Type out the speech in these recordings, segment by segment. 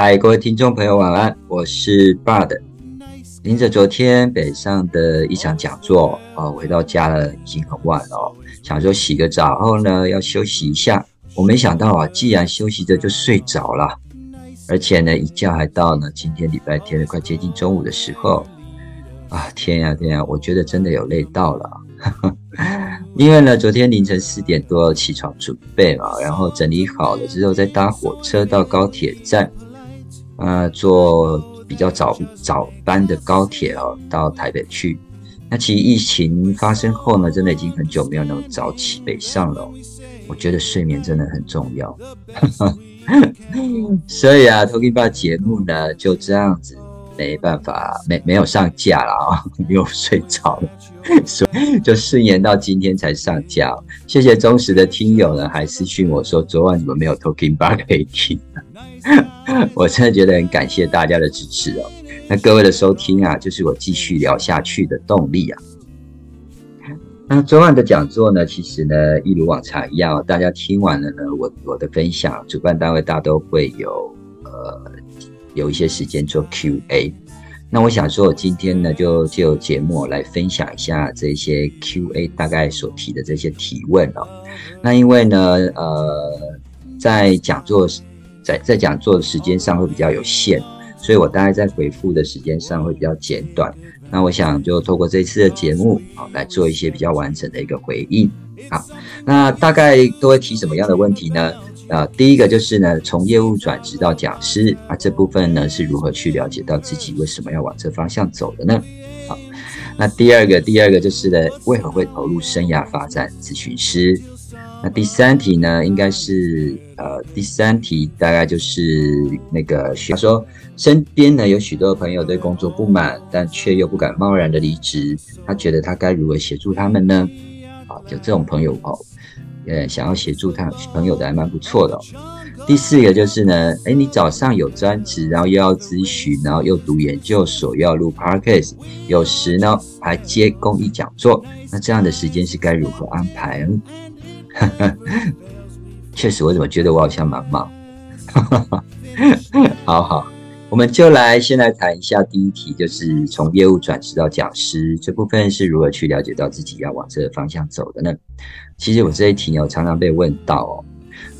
嗨，各位听众朋友，晚安，我是 Bud。临着昨天北上的一场讲座啊，回到家了，已经很晚了，想说洗个澡后呢，要休息一下。我没想到啊，既然休息着就睡着了，而且呢，一觉还到呢今天礼拜天的快接近中午的时候啊，天呀天呀，我觉得真的有累到了。因为呢，昨天凌晨四点多起床准备嘛，然后整理好了之后，再搭火车到高铁站，啊，坐比较早早班的高铁哦，到台北去。那其实疫情发生后呢，真的已经很久没有那么早起北上了。我觉得睡眠真的很重要，所以啊，Talking Bar 节目呢就这样子。没办法，没没有上架了啊，又睡着了，所以就顺延到今天才上架。谢谢忠实的听友呢，还私讯我说昨晚怎么没有 Talking Bar 可以听？我真的觉得很感谢大家的支持哦。那各位的收听啊，就是我继续聊下去的动力啊。那昨晚的讲座呢，其实呢，一如往常一样，大家听完了呢，我我的分享，主办单位大都会有呃。有一些时间做 Q&A，那我想说，我今天呢就就节目来分享一下这些 Q&A 大概所提的这些提问哦。那因为呢，呃，在讲座在在讲座的时间上会比较有限，所以我大概在回复的时间上会比较简短。那我想就透过这次的节目啊，来做一些比较完整的一个回应。好，那大概都会提什么样的问题呢？啊，第一个就是呢，从业务转职到讲师啊，这部分呢是如何去了解到自己为什么要往这方向走的呢？好，那第二个，第二个就是呢，为何会投入生涯发展咨询师？那第三题呢，应该是呃，第三题大概就是那个，他说身边呢有许多朋友对工作不满，但却又不敢贸然的离职，他觉得他该如何协助他们呢？啊，就这种朋友哦。呃，想要协助他朋友的还蛮不错的。第四个就是呢，哎，你早上有专职，然后又要咨询，然后又读研究所，又要录 podcast，有时呢还接公益讲座，那这样的时间是该如何安排呢？确实，我怎么觉得我好像蛮忙？好好，我们就来先来谈一下第一题，就是从业务转职到讲师这部分是如何去了解到自己要往这个方向走的呢？其实我这一题呢，常常被问到哦。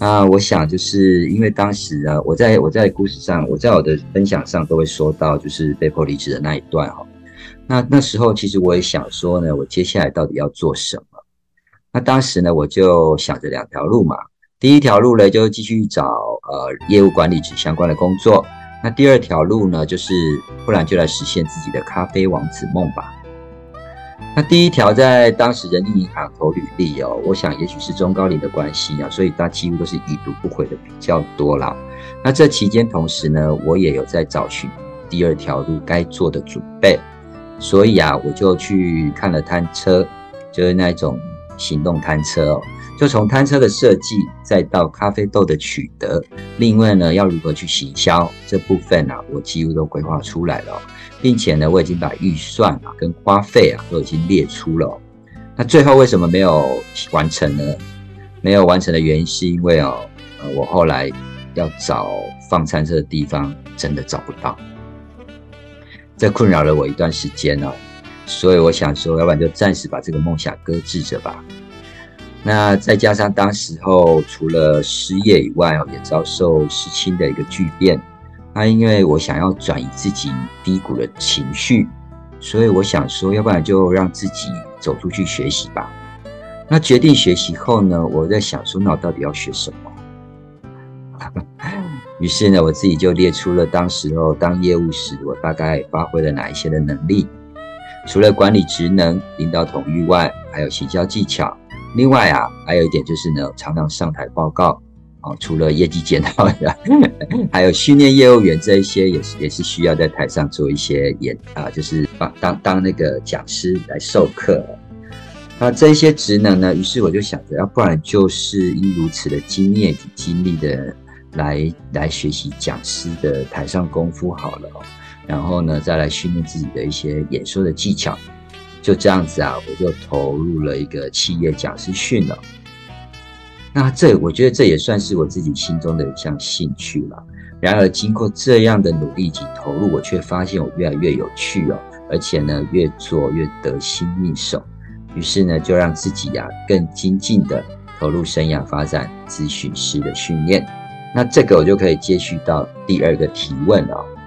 那我想就是因为当时呢，我在我在故事上，我在我的分享上都会说到，就是被迫离职的那一段哈。那那时候其实我也想说呢，我接下来到底要做什么？那当时呢，我就想着两条路嘛。第一条路呢，就继续找呃业务管理职相关的工作。那第二条路呢，就是不然就来实现自己的咖啡王子梦吧。那第一条在当时人力银行投履历哦，我想也许是中高龄的关系啊，所以他几乎都是已读不回的比较多啦。那这期间同时呢，我也有在找寻第二条路该做的准备，所以啊，我就去看了摊车，就是那种行动摊车哦，就从摊车的设计，再到咖啡豆的取得，另外呢，要如何去行销这部分啊，我几乎都规划出来了。并且呢，我已经把预算啊跟花费啊都已经列出了。那最后为什么没有完成呢？没有完成的原因是因为哦，我后来要找放餐车的地方真的找不到，这困扰了我一段时间哦。所以我想说，要不然就暂时把这个梦想搁置着吧。那再加上当时候除了失业以外哦，也遭受失亲的一个巨变。那因为我想要转移自己低谷的情绪，所以我想说，要不然就让自己走出去学习吧。那决定学习后呢，我在想说，那我到底要学什么？于是呢，我自己就列出了当时候当业务时，我大概发挥了哪一些的能力。除了管理职能、领导统御外，还有行销技巧。另外啊，还有一点就是呢，常常上台报告。哦，除了业绩检讨呀，还有训练业务员这一些，也是也是需要在台上做一些演啊，就是当当当那个讲师来授课。那这一些职能呢，于是我就想着，要不然就是以如此的经验及经历的来来学习讲师的台上功夫好了哦。然后呢，再来训练自己的一些演说的技巧。就这样子啊，我就投入了一个企业讲师训了。那这我觉得这也算是我自己心中的一项兴趣了。然而经过这样的努力及投入，我却发现我越来越有趣哦，而且呢越做越得心应手。于是呢就让自己呀更精进的投入生涯发展咨询师的训练。那这个我就可以接续到第二个提问了。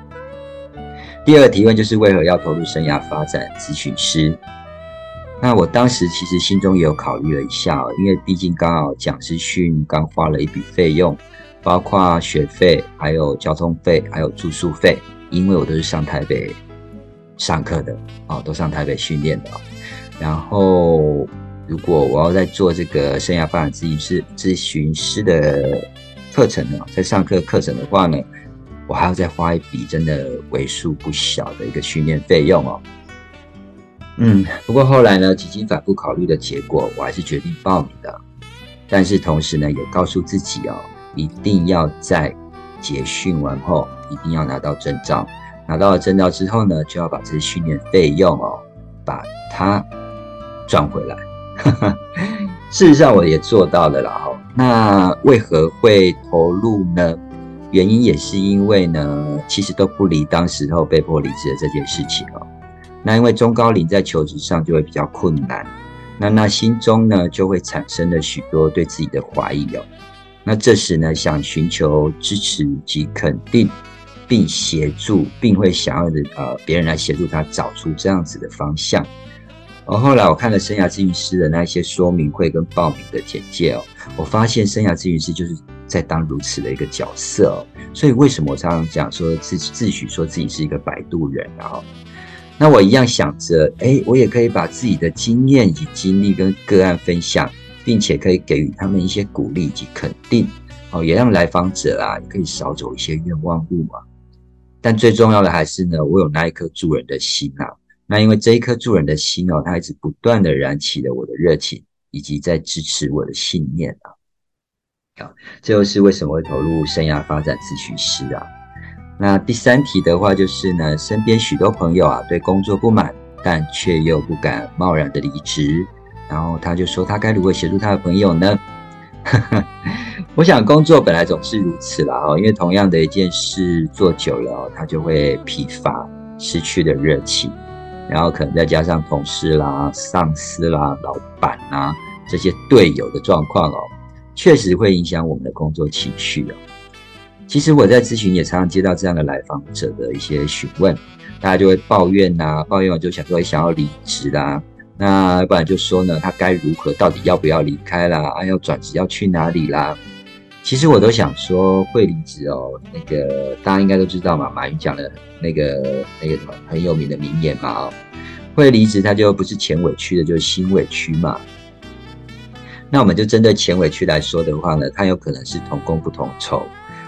第二个提问就是为何要投入生涯发展咨询师？那我当时其实心中也有考虑了一下哦，因为毕竟刚好讲师训刚花了一笔费用，包括学费、还有交通费、还有住宿费，因为我都是上台北上课的哦，都上台北训练的。然后如果我要在做这个生涯发展咨询师咨询师的课程呢，在上课课程的话呢？我还要再花一笔真的为数不小的一个训练费用哦。嗯，不过后来呢，几经反复考虑的结果，我还是决定报名的。但是同时呢，也告诉自己哦，一定要在结训完后，一定要拿到证照。拿到了证照之后呢，就要把这些训练费用哦，把它赚回来。事实上，我也做到了啦。哦，那为何会投入呢？原因也是因为呢，其实都不离当时候被迫离职的这件事情哦。那因为中高龄在求职上就会比较困难，那那心中呢就会产生了许多对自己的怀疑哦。那这时呢，想寻求支持及肯定，并协助，并会想要的呃别人来协助他找出这样子的方向。而后来我看了生涯咨询师的那些说明会跟报名的简介哦，我发现生涯咨询师就是。在当如此的一个角色哦，所以为什么我常常讲说自自诩说自己是一个摆渡人然后，那我一样想着，哎，我也可以把自己的经验以及经历跟个案分享，并且可以给予他们一些鼓励以及肯定，哦，也让来访者啊也可以少走一些冤枉路嘛。但最重要的还是呢，我有那一颗助人的心啊。那因为这一颗助人的心哦，它一直不断的燃起了我的热情，以及在支持我的信念啊。这又是为什么会投入生涯发展咨询师啊？那第三题的话就是呢，身边许多朋友啊对工作不满，但却又不敢贸然的离职，然后他就说他该如何协助他的朋友呢？我想工作本来总是如此啦哦，因为同样的一件事做久了，他就会疲乏，失去了热情，然后可能再加上同事啦、上司啦、老板啊这些队友的状况哦。确实会影响我们的工作情绪哦。其实我在咨询也常常接到这样的来访者的一些询问，大家就会抱怨呐，抱怨完就想说想要离职啦，那不然就说呢，他该如何，到底要不要离开啦？啊，要转职要去哪里啦？其实我都想说会离职哦。那个大家应该都知道嘛，马云讲的那个那个什么很有名的名言嘛哦，会离职他就不是钱委屈的，就是心委屈嘛。那我们就针对前委屈来说的话呢，它有可能是同工不同酬，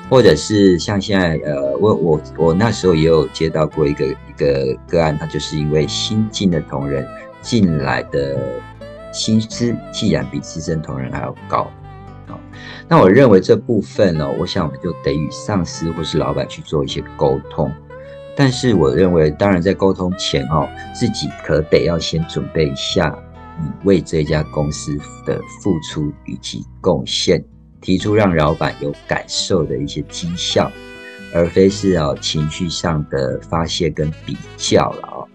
或者是像现在呃，我我我那时候也有接到过一个一个个案，他就是因为新进的同仁进来的薪资既然比资深同仁还要高，那我认为这部分呢，我想我们就得与上司或是老板去做一些沟通，但是我认为，当然在沟通前哦，自己可得要先准备一下。你为这家公司的付出以及贡献，提出让老板有感受的一些绩效，而非是啊情绪上的发泄跟比较了哦。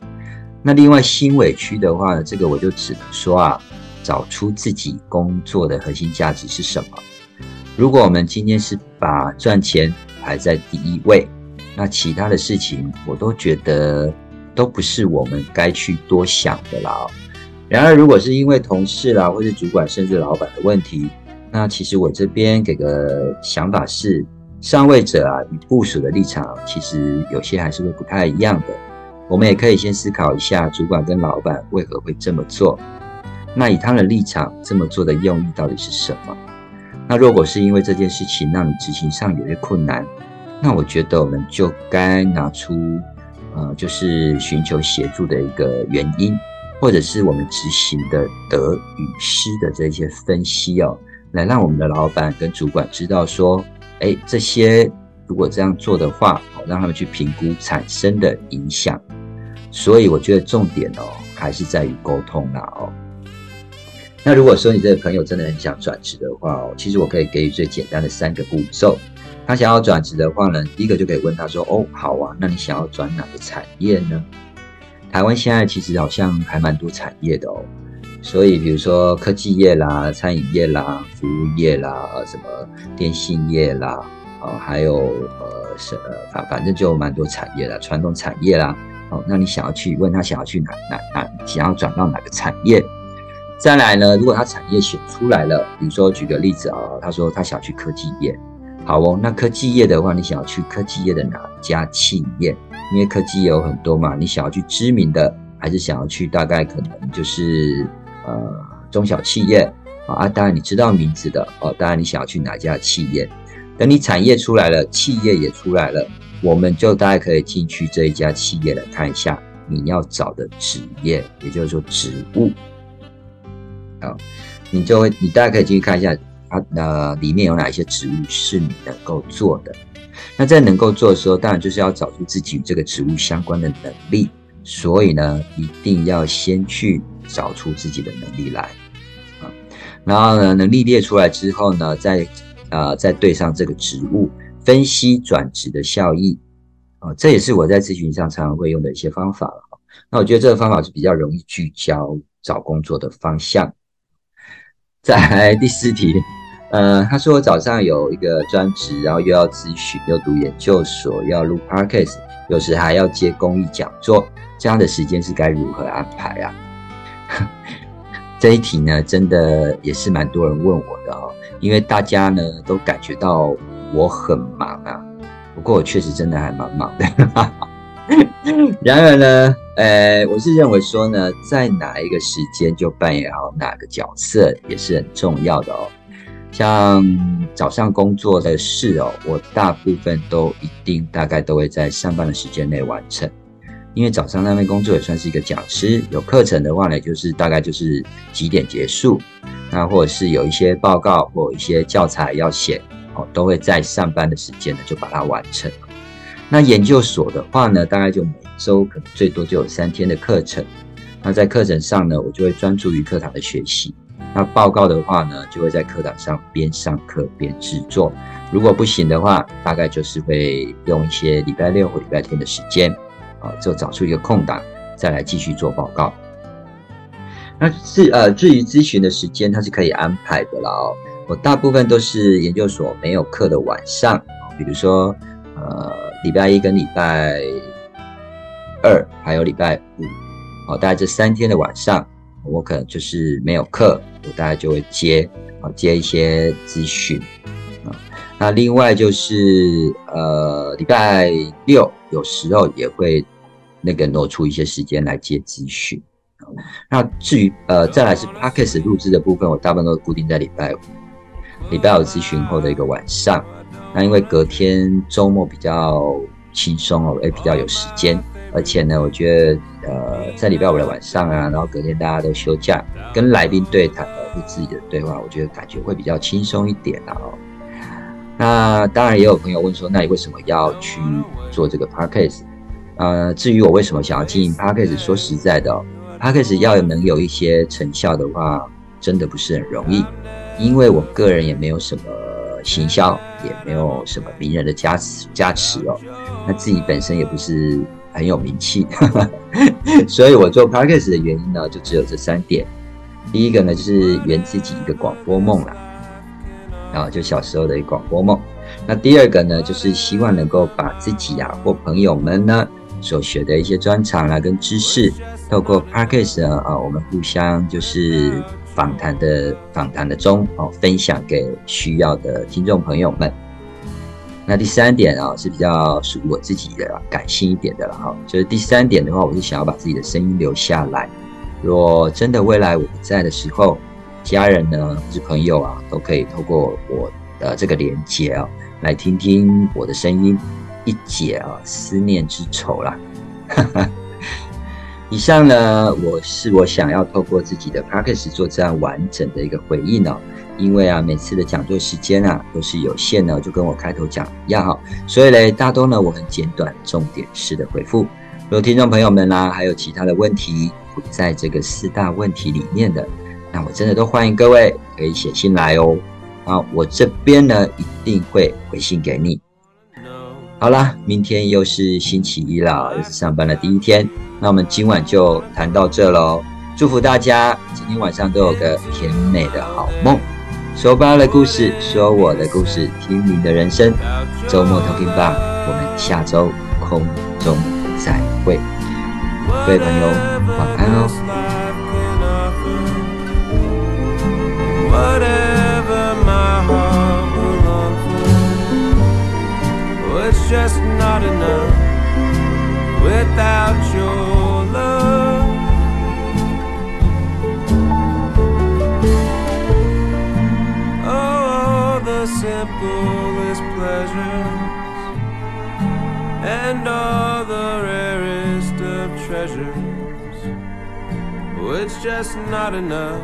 那另外心委屈的话呢，这个我就只能说啊，找出自己工作的核心价值是什么。如果我们今天是把赚钱排在第一位，那其他的事情我都觉得都不是我们该去多想的啦。然而，如果是因为同事啦，或是主管，甚至老板的问题，那其实我这边给个想法是，上位者啊与部署的立场，其实有些还是会不太一样的。我们也可以先思考一下，主管跟老板为何会这么做？那以他的立场这么做的用意到底是什么？那如果是因为这件事情让你执行上有些困难，那我觉得我们就该拿出，呃，就是寻求协助的一个原因。或者是我们执行的得与失的这些分析哦，来让我们的老板跟主管知道说，哎，这些如果这样做的话，哦，让他们去评估产生的影响。所以我觉得重点哦，还是在于沟通啦哦。那如果说你这个朋友真的很想转职的话哦，其实我可以给予最简单的三个步骤。他想要转职的话呢，第一个就可以问他说：“哦，好啊，那你想要转哪个产业呢？”台湾现在其实好像还蛮多产业的哦，所以比如说科技业啦、餐饮业啦、服务业啦、什么电信业啦，啊，还有呃是呃反反正就蛮多产业的传统产业啦。哦，那你想要去问他想要去哪哪哪，想要转到哪个产业？再来呢，如果他产业选出来了，比如说举个例子啊，他说他想去科技业，好哦，那科技业的话，你想要去科技业的哪家企业？因为科技也有很多嘛，你想要去知名的，还是想要去大概可能就是呃中小企业啊？当然你知道名字的哦，当然你想要去哪家企业？等你产业出来了，企业也出来了，我们就大概可以进去这一家企业来看一下你要找的职业，也就是说职务好，你就会你大概可以进去看一下它呃里面有哪些职务是你能够做的。那在能够做的时候，当然就是要找出自己与这个职务相关的能力，所以呢，一定要先去找出自己的能力来啊。然后呢，能力列出来之后呢，再呃再对上这个职务，分析转职的效益啊，这也是我在咨询上常常会用的一些方法了。那我觉得这个方法是比较容易聚焦找工作的方向。再来第四题。呃，他说早上有一个专职，然后又要咨询，又读研究所，要录 podcast，有时还要接公益讲座，这样的时间是该如何安排啊？这一题呢，真的也是蛮多人问我的哦，因为大家呢都感觉到我很忙啊，不过我确实真的还蛮忙的。然而呢，呃，我是认为说呢，在哪一个时间就扮演好哪个角色也是很重要的哦。像早上工作的事哦，我大部分都一定大概都会在上班的时间内完成，因为早上那边工作也算是一个讲师，有课程的话呢，就是大概就是几点结束，那或者是有一些报告或一些教材要写哦，都会在上班的时间呢就把它完成。那研究所的话呢，大概就每周可能最多就有三天的课程，那在课程上呢，我就会专注于课堂的学习。那报告的话呢，就会在课堂上边上课边制作。如果不行的话，大概就是会用一些礼拜六或礼拜天的时间，啊，就找出一个空档，再来继续做报告。那至呃，至于咨询的时间，它是可以安排的啦。哦，我大部分都是研究所没有课的晚上，比如说呃，礼拜一跟礼拜二，还有礼拜五，哦，大概这三天的晚上。我可能就是没有课，我大概就会接啊接一些咨询啊。那另外就是呃礼拜六有时候也会那个挪出一些时间来接咨询。那至于呃再来是 podcast 录制的部分，我大部分都固定在礼拜五，礼拜五咨询后的一个晚上。那因为隔天周末比较轻松哦，也比较有时间。而且呢，我觉得，呃，在礼拜五的晚上啊，然后隔天大家都休假，跟来宾对谈的是自己的对话，我觉得感觉会比较轻松一点啊。那当然也有朋友问说，那你为什么要去做这个 podcast？呃，至于我为什么想要经营 podcast，说实在的哦，podcast 要能有一些成效的话，真的不是很容易，因为我个人也没有什么行销，也没有什么名人的加持加持哦，那自己本身也不是。很有名气，所以我做 podcast 的原因呢，就只有这三点。第一个呢，就是圆自己一个广播梦啦，然后就小时候的一个广播梦。那第二个呢，就是希望能够把自己啊或朋友们呢所学的一些专长啊跟知识，透过 podcast 啊，我们互相就是访谈的访谈的中哦，分享给需要的听众朋友们。那第三点啊是比较属于我自己的感性一点的了哈，就是第三点的话，我是想要把自己的声音留下来。若真的未来我不在的时候，家人呢或是朋友啊，都可以透过我的这个连接啊，来听听我的声音，一解啊思念之愁啦。以上呢，我是我想要透过自己的 p a c k a g e 做这样完整的一个回应呢。因为啊，每次的讲座时间啊都是有限的，就跟我开头讲一样哈，所以嘞，大多呢我很简短、重点式的回复。如果听众朋友们啦，还有其他的问题不在这个四大问题里面的，那我真的都欢迎各位可以写信来哦。啊，我这边呢一定会回信给你。好啦，明天又是星期一了，又是上班的第一天。那我们今晚就谈到这喽，祝福大家今天晚上都有个甜美的好梦。说吧的故事，说我的故事，听你的人生。周末 talking 吧，我们下周空中再会。各位朋友，晚安哦。Just not enough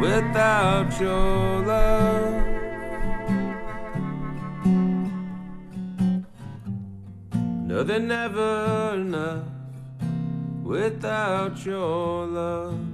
without your love. No, they're never enough without your love.